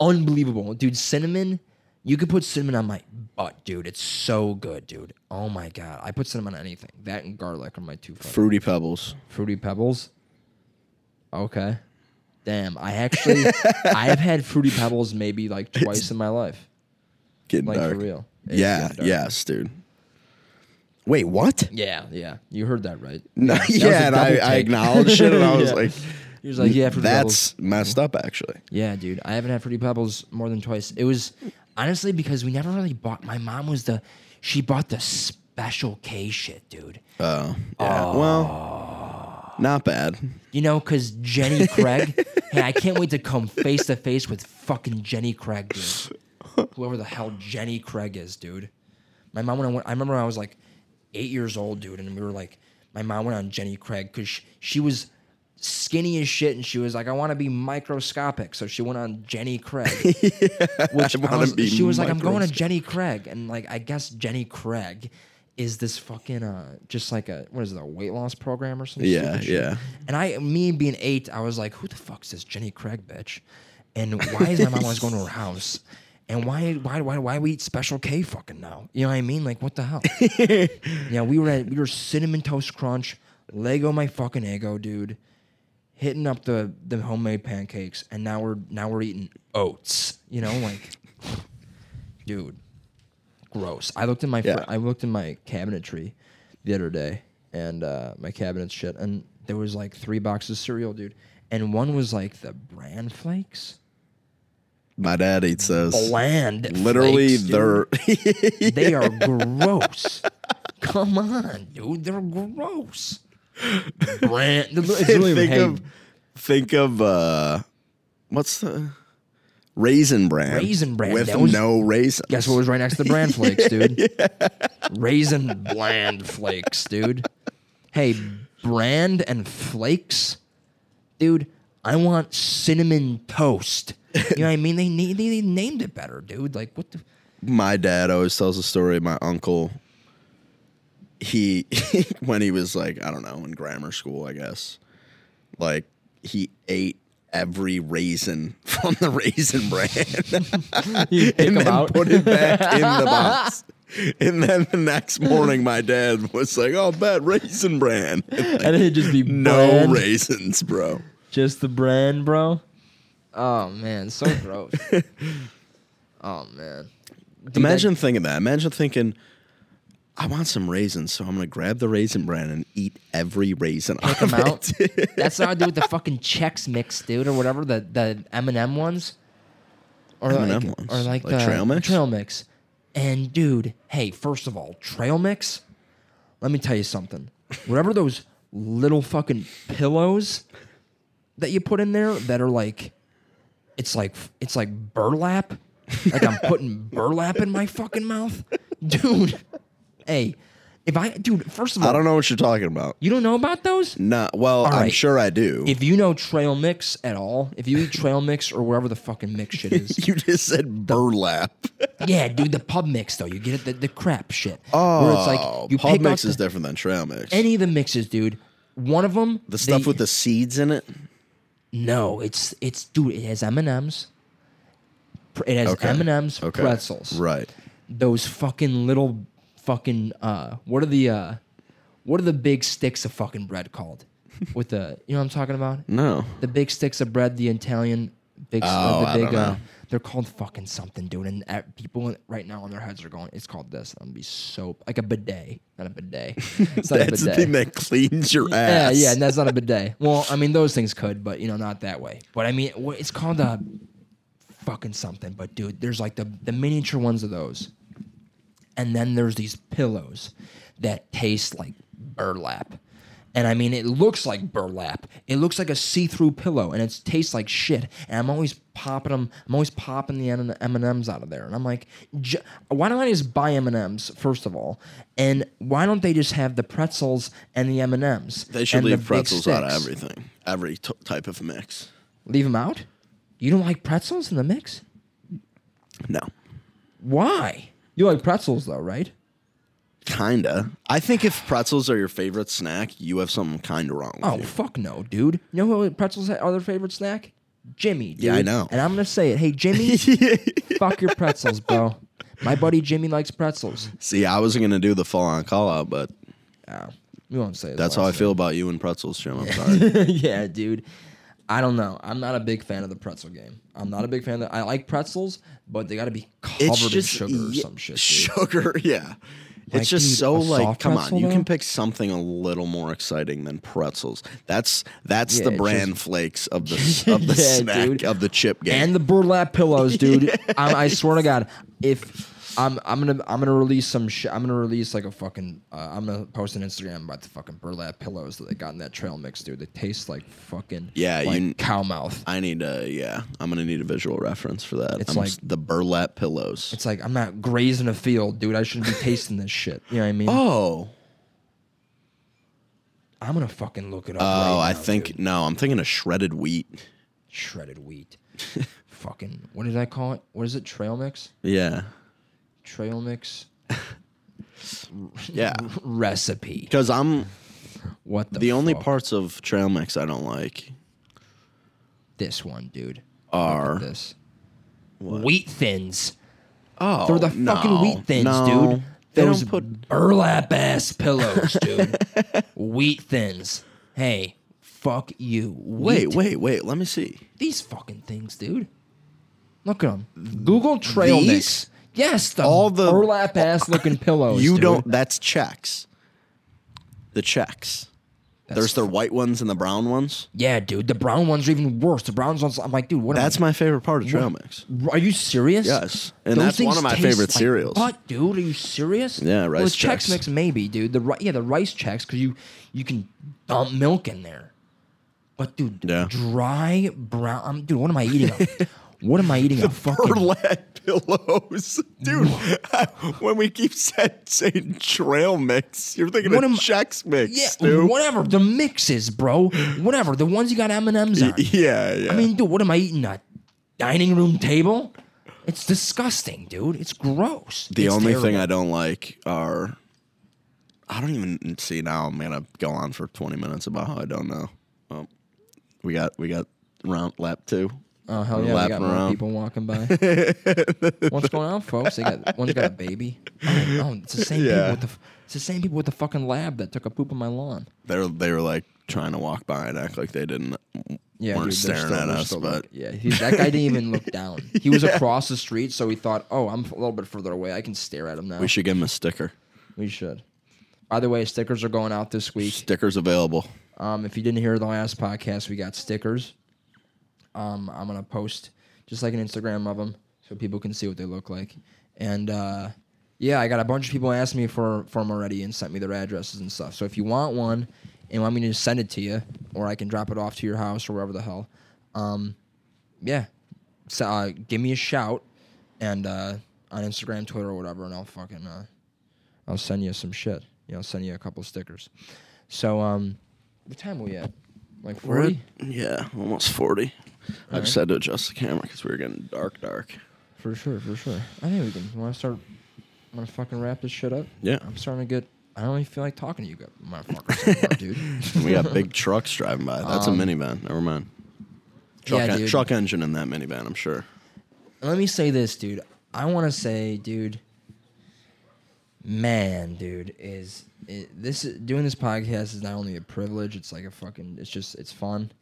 unbelievable, dude. Cinnamon, you could put cinnamon on my butt, dude. It's so good, dude. Oh my god, I put cinnamon on anything. That and garlic are my two favorite. Fruity Pebbles. Fruity Pebbles. Okay, damn. I actually, I've had Fruity *laughs* Pebbles maybe like twice in my life, Getting like dark. for real. It's Yeah. Yes, dude. Wait, what? Yeah, yeah. You heard that right. *laughs* No, That yeah, and I, I acknowledged it, and I was *laughs* Yeah. like, He was like, yeah, Fruity Pebbles. "That's messed up." Actually, Yeah, dude. I haven't had Fruity Pebbles more than twice. It was honestly because we never really bought. My mom was the, she bought the special K shit, dude. oh, yeah. Well, not bad. You know, because Jenny *laughs* Craig. hey, I can't wait to come face to face with fucking Jenny Craig, dude. Whoever the hell Jenny Craig is, dude. My mom when I went. I remember when I was like eight years old, dude, and we were like, my mom went on Jenny Craig because she, she was skinny as shit, and she was like, I want to be microscopic, so she went on Jenny Craig. *laughs* Which I wanna was, be she was like, I'm going to. Jenny Craig, and like, I guess Jenny Craig is this fucking uh, just like a what is it, a weight loss program or something? Yeah, yeah. And I, me being eight, I was like, who the fuck's this Jenny Craig bitch? And why is my mom always going to her *laughs* house? And why, why, why, why we eat Special K fucking now? You know what I mean? Like, what the hell? *laughs* yeah, we were at, we were cinnamon toast crunch, Lego my fucking Eggo, dude, hitting up the the homemade pancakes, and now we're now we're eating oats. You know, like, dude, gross. I looked in my fr- Yeah. I looked in my cabinetry the other day, and uh, my cabinet shit, and there was like three boxes of cereal, dude, and one was like the bran flakes, My dad eats those. bland. Literally, flakes, they're *laughs* they are *laughs* gross. Come on, dude, they're gross. Bran. *laughs* It's literally, think of think of uh, what's the raisin bran? Raisin Bran, with was- no raisins. Guess what was right next to the bran *laughs* flakes, dude? Raisin bland flakes, dude. Hey, brand and flakes, dude. I want cinnamon toast. You know what I mean? They need they named it better, dude. Like what the my dad always tells the story of my uncle he *laughs* when he was like i don't know in grammar school i guess like he ate every raisin *laughs* from the raisin brand *laughs* *laughs* and then out? put it back in the box and then the next morning my dad was like oh bet raisin bran And, like, and it'd just be no brand, raisins bro just the brand, bro. Oh man, so gross. oh man. Dude, imagine thinking that imagine thinking I want some raisins, so I'm gonna grab the raisin bran and eat every raisin pick them out. *laughs* That's how I do with the fucking Chex Mix, dude, or whatever the the M and M ones, or M&M like, ones? or like, Like the Trail Mix? Trail Mix. And dude, hey, first of all, Trail Mix. Let me tell you something. Whatever those little fucking pillows, that you put in there that are like, it's like it's like burlap. Like I'm putting burlap in my fucking mouth, *laughs* dude. Hey, if I, dude, first of all, I don't know what you're talking about. you don't know about those? No, well, I'm sure I do. If you know trail mix at all, if you eat trail mix or wherever the fucking mix shit is, *laughs* you just said burlap. *laughs* yeah, dude, the pub mix though, you get it, the, the crap shit. Oh, where it's like oh, you pub mix is the- different than trail mix. any of the mixes, dude. One of them, the stuff with the seeds in it. no, it's it's dude, it has M and M's. It has Okay. M and M's, Okay. pretzels, Right. those fucking little fucking uh, what are the uh, what are the big sticks of fucking bread called? *laughs* With the you know what I'm talking about? No. the big sticks of bread, the Italian big, Oh, uh, I the don't big, uh, know. they're called fucking something, dude. And uh, people right now on their heads are going, it's called this. I'm gonna be so like a bidet, not a bidet. *laughs* It's not a That's the bidet. thing that cleans your yeah, ass. yeah, and that's not a bidet. *laughs* Well, I mean, those things could, but you know, not that way. But I mean, wh- it's called a fucking something. But dude, there's like the the miniature ones of those, and then there's these pillows that taste like burlap. And I mean, it looks like burlap. It looks like a see-through pillow, and it tastes like shit. And I'm always popping them. I'm always popping the M and M's out of there. And I'm like, j- why don't I just buy M and M's first of all? And why don't they just have the pretzels and the M and M's? They should and the leave pretzels out of everything. Every type of mix. Leave them out. You don't like pretzels in the mix? No. Why? You like pretzels though, right? Kinda. I think if pretzels are your favorite snack, you have something kinda wrong with Oh you. fuck no, dude. You know who pretzels are their favorite snack? Jimmy. Dude. Yeah, I know. And I'm gonna say it. Hey, Jimmy, *laughs* fuck your pretzels, bro. My buddy Jimmy likes pretzels. See, I wasn't gonna do the full on call out, but Oh, we won't say his that's how I last feel about you and pretzels, Jim. I'm *laughs* sorry. name. yeah, dude. I don't know. I'm not a big fan of the pretzel game. I'm not a big fan of. The, I like pretzels, but they got to be covered in sugar or some shit. Dude. Sugar, *laughs* yeah. Like, it's just dude, so like, come on, pretzel, you can pick something a little more exciting than pretzels. That's that's Yeah, the it's bran just- flakes of the *laughs* of the Yeah, snack dude. of the chip game. and the burlap pillows, dude. *laughs* I, I swear to God, if I'm I'm gonna I'm gonna release some shit, I'm gonna release like a fucking uh, I'm gonna post an Instagram about the fucking burlap pillows that they got in that trail mix, dude. They taste like fucking Yeah, like you- cow mouth. I need a yeah. I'm gonna need a visual reference for that. It's I'm like- s- the burlap pillows. It's like I'm not grazing a field, dude. I shouldn't be tasting this shit. You know what I mean? oh, I'm gonna fucking look it up. oh, right I now, think dude. no. I'm thinking of shredded wheat. shredded wheat. *laughs* fucking what did I call it? What is it? Trail mix. Yeah, Trail mix *laughs* yeah. recipe. Because I'm What the? the only fuck? parts of trail mix I don't like This one, dude. Look are at this. Wheat thins. oh They're the fucking wheat thins, no. dude. They Those don't put burlap ass pillows, dude. *laughs* wheat thins. Hey, fuck you. Wait, Wheat- wait, wait. Let me see. These fucking things, dude. Look at them. Google trail These? Yes, the All the- burlap ass looking *laughs* pillows. You dude. don't. That's Chex. The Chex. There's the white ones and the brown ones. Yeah, dude. The brown ones are even worse. The brown ones. I'm like, dude, what? That's I- my favorite part of trail mix. Are you serious? Yes, and Those that's one of my favorite like cereals. What, dude? Are you serious? Yeah, well, rice the Chex Chex. Mix maybe, dude. The yeah, the rice Chex because you you can dump milk in there. But dude, Yeah. dry brown. Um, dude, what am I eating? *laughs* what am I eating? a fucking Burlap pillows, *laughs* dude. *laughs* when we keep saying trail mix, you're thinking What of am- Chex Mix, yeah, dude. whatever the mixes, bro. Whatever the ones you got M and M's on. Yeah, yeah. I mean, dude, what am I eating? A dining room table? It's disgusting, dude. It's gross. the It's only thing. I don't like are. I don't even see now. I'm gonna go on for 20 minutes about how I don't know. Well, we got we got round lap two. Oh hell We're yeah! We got more around. people walking by. *laughs* What's going on, folks? They got one's got a baby. Oh, oh, it's the same Yeah. people with the f- it's the same people with the fucking lab that took a poop on my lawn. They're they were like trying to walk by and act like they didn't Yeah, weren't dude, they're staring still- at they're us, still but like- yeah, he, that guy didn't even look down. *laughs* He was across the street, so he thought, "Oh, I'm a little bit further away. I can stare at him now." we should give them a sticker. We should. By the way, stickers are going out this week. Stickers available. Um, if you didn't hear the last podcast, we got stickers. Um, I'm gonna post just like an Instagram of them so people can see what they look like. And uh, yeah, I got a bunch of people asking me for for them already and sent me their addresses and stuff. So if you want one, and want me to send it to you, or I can drop it off to your house or wherever the hell, um, yeah, so, uh, give me a shout and uh, on Instagram, Twitter, or whatever, and I'll fucking uh, I'll send you some shit. You know, send you a couple stickers. So, um, what time are we at? Like We're forty yeah, almost 40. I just had to adjust the camera because we were getting dark, dark. for sure, for sure. I think we can. Want to start? Want to fucking wrap this shit up? Yeah. I'm starting to get. I don't even feel like talking to you, motherfuckers, anymore, *laughs* dude. we got big *laughs* trucks driving by. That's Um, a minivan. Never mind. Truck, yeah, en- dude. truck engine in that minivan, I'm sure. Let me say this, dude. I want to say, dude. Man, dude, is it, this doing this podcast is not only a privilege. It's like a fucking. It's just it's fun,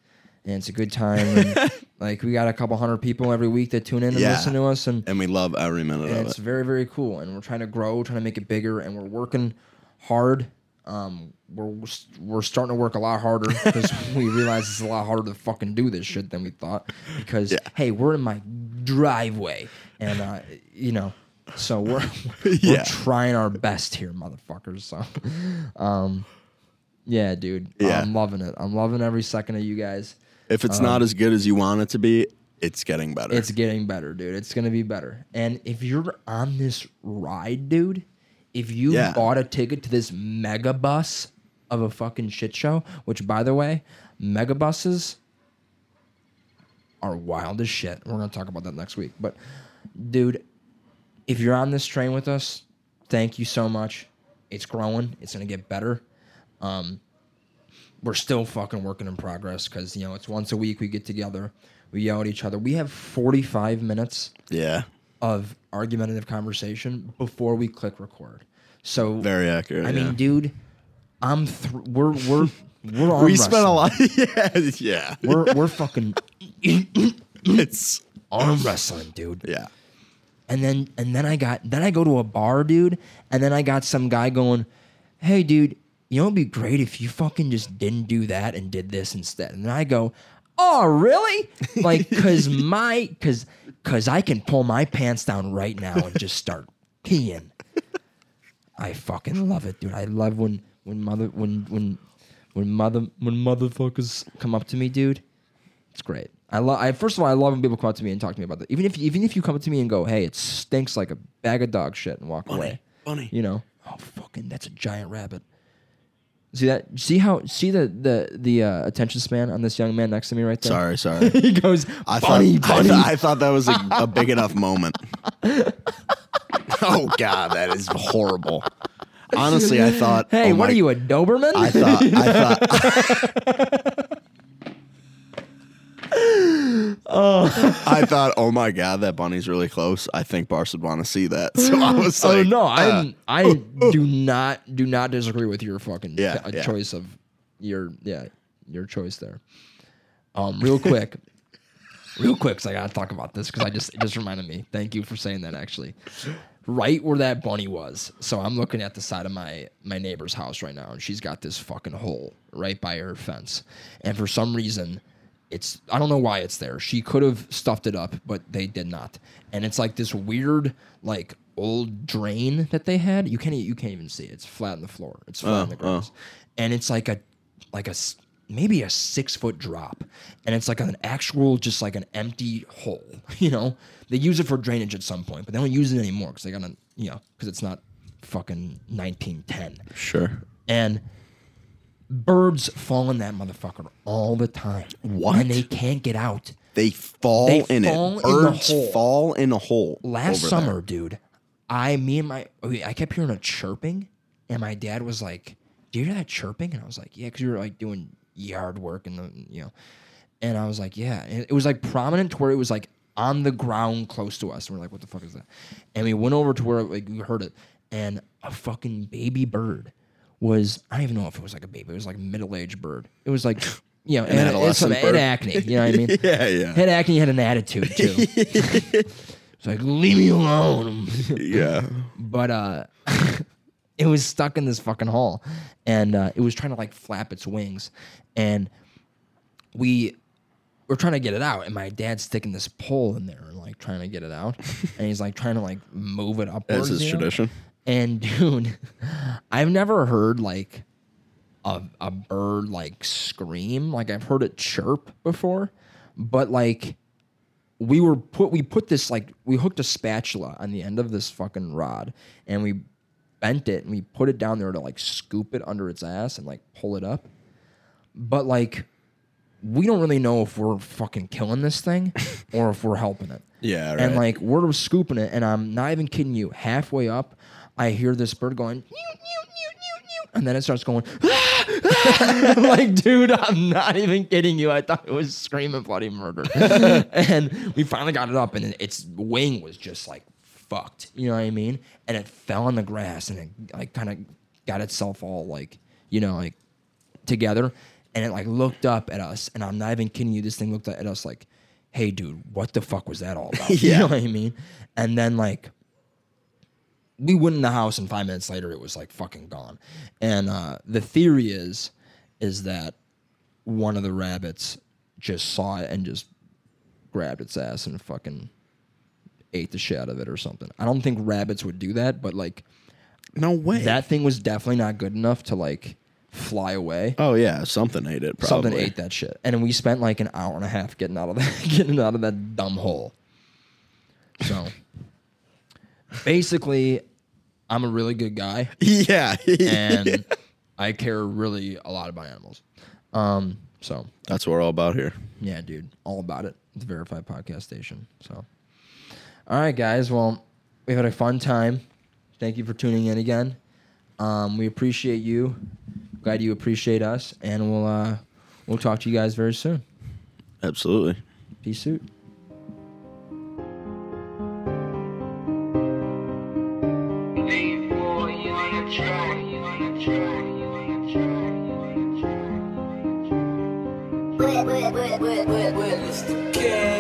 and it's a good time. And, *laughs* like we got a couple hundred people every week that tune in and Yeah. listen to us, and And we love every minute and of it's it. very very cool and we're trying to grow trying to make it bigger and we're working hard um we're we're starting to work a lot harder *laughs* because we realize it's a lot harder to fucking do this shit than we thought because hey we're in my driveway and uh you know so we're *laughs* we're trying our best here motherfuckers so um yeah dude Yeah. i'm loving it i'm loving every second of you guys If it's not as good as you want it to be, it's getting better. Um, It's getting better, dude. It's gonna be better. And if you're on this ride, dude, if you Yeah. bought a ticket to this mega bus of a fucking shit show, which by the way, mega buses are wild as shit. We're gonna talk about that next week. But dude, if you're on this train with us, thank you so much. It's growing. It's gonna get better. Um, we're still fucking working in progress because you know it's once a week we get together, we yell at each other. We have 45 minutes yeah. of argumentative conversation before we click record. So Very accurate. I yeah. mean, dude, I'm thr we're we're we're we spent a lot. *laughs* yeah. Yeah. We're we're fucking it's, arm wrestling, dude. yeah. And then and then I got then I go to a bar, dude, and then I got some guy going, "Hey, dude, you know it'd be great if you fucking just didn't do that and did this instead." And I go, "Oh, really?" Like *laughs* cuz my cuz cuz I can pull my pants down right now and just start peeing. I fucking love it, dude. I love when when mother when when when mother when motherfuckers come up to me, dude. It's great. I love. I first of all, I love when people come up to me and talk to me about that. Even if even if you come up to me and go, "Hey, it stinks like a bag of dog shit," and walk away, Funny. you know, oh fucking, that's a giant rabbit. See that? See how? See the the the uh, attention span on this young man next to me right there. Sorry, sorry. *laughs* he goes, I "Bunny, thought, I, bunny." thought, I thought that was a, a big *laughs* enough moment. oh God, that is horrible. Honestly, I thought. hey, oh what my- are you, a Doberman? I thought. I thought. *laughs* *laughs* I thought, oh my god, that bunny's really close. I think Bars would want to see that. *laughs* So I was oh like, no, uh, I I *laughs* do not do not disagree with your fucking Yeah, uh, yeah. choice of your yeah your choice there. Um, real quick, real quick, because I gotta talk about this because I just it just reminded me. Thank you for saying that. Actually, right where that bunny was. So I'm looking at the side of my my neighbor's house right now, and she's got this fucking hole right by her fence, and for some reason. It's I don't know why it's there. She could have stuffed it up, but they did not. And it's like this weird, like old drain that they had. You can't you can't even see it. It's flat on the floor. It's flat Oh, on the grass, oh. and it's like a like a maybe a six foot drop, and it's like an actual just like an empty hole. *laughs* You know, they use it for drainage at some point, but they don't use it anymore because they gotta you know because it's not fucking 1910 sure. and birds fall in that motherfucker all the time. What? And they can't get out. They fall They in fall it. in the Birds hole. fall in a hole. Last over summer, there. dude, I me and my okay, I kept hearing a chirping, and my dad was like, "Do you hear that chirping?" And I was like, "Yeah," because we were like doing yard work and the you know, and I was like, "Yeah," and it was like prominent to where it was like on the ground close to us, and we're like, "What the fuck is that?" And we went over to where like we heard it, and a fucking baby bird was I don't even know if it was like a baby, it was like a middle aged bird. It was like. *laughs* You know, An and it's some adolescent had acne. You know what I mean? *laughs* Yeah, yeah. Had acne, had an attitude too. *laughs* it's like, leave me alone. yeah. but uh it was stuck in this fucking hole and uh, it was trying to like flap its wings and we were trying to get it out and my dad's sticking this pole in there and like trying to get it out and he's like trying to like move it upwards As is you know? tradition. And *laughs* dude i've never heard like a a bird like scream. Like I've heard it chirp before, but like we were put we put this like we hooked a spatula on the end of this fucking rod and we bent it and we put it down there to like scoop it under its ass and like pull it up. But like we don't really know if we're fucking killing this thing *laughs* or if we're helping it. Yeah, right. And like we're scooping it, and I'm not even kidding you. Halfway up, I hear this bird going, and then it starts going, *laughs* *laughs* like, dude, I'm not even kidding you. I thought it was screaming bloody murder. *laughs* and we finally got it up, and its wing was just like fucked. You know what I mean? And it fell on the grass, and it like kind of got itself all like, you know, like together and it like looked up at us and i'm not even kidding you this thing looked at us like hey dude what the fuck was that all about you know what i mean and then like we went in the house and five minutes later it was like fucking gone and uh the theory is is that one of the rabbits just saw it and just grabbed its ass and fucking ate the shit out of it or something i don't think rabbits would do that but like no way. that thing was definitely not good enough to like fly away oh yeah, something ate it. Probably. something ate that shit. And we spent like an hour and a half getting out of that *laughs* getting out of that dumb hole. So basically, I'm a really good guy *laughs* Yeah. and *laughs* I care really a lot about animals. Um, so That's what we're all about here. yeah, dude, all about it. It's verified podcast station. So all right, guys. Well, we've had a fun time. Thank you for tuning in again. Um, we appreciate you. Glad you appreciate us, and we'll uh, we'll talk to you guys very soon. Absolutely. Peace out. Mr. King?